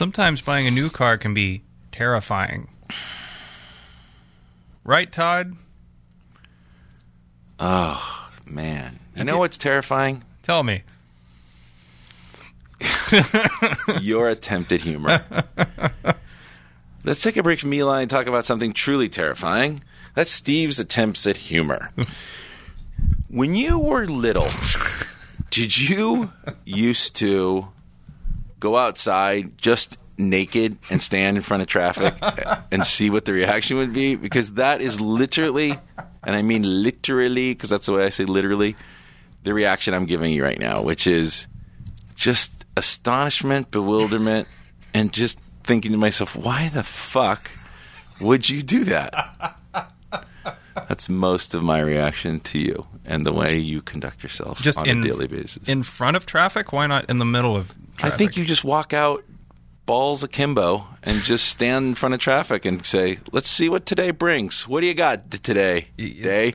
Sometimes buying a new car can be terrifying. Right, Todd? Oh man, you know what's terrifying? Tell me. Your attempt at humor. Let's take a break from Eli and talk about something truly terrifying. That's Steve's attempts at humor. when you were little, did you used to go outside just naked and stand in front of traffic and see what the reaction would be? Because that is literally, and I mean literally, because that's the way I say literally, the reaction I'm giving you right now, which is just astonishment, bewilderment, and just thinking to myself, why the fuck would you do that? That's most of my reaction to you and the way you conduct yourself Just on in a daily basis. in front of traffic. Why not in the middle of? I think you just walk out balls akimbo and just stand in front of traffic and say, "Let's see what today brings. What do you got today, day?"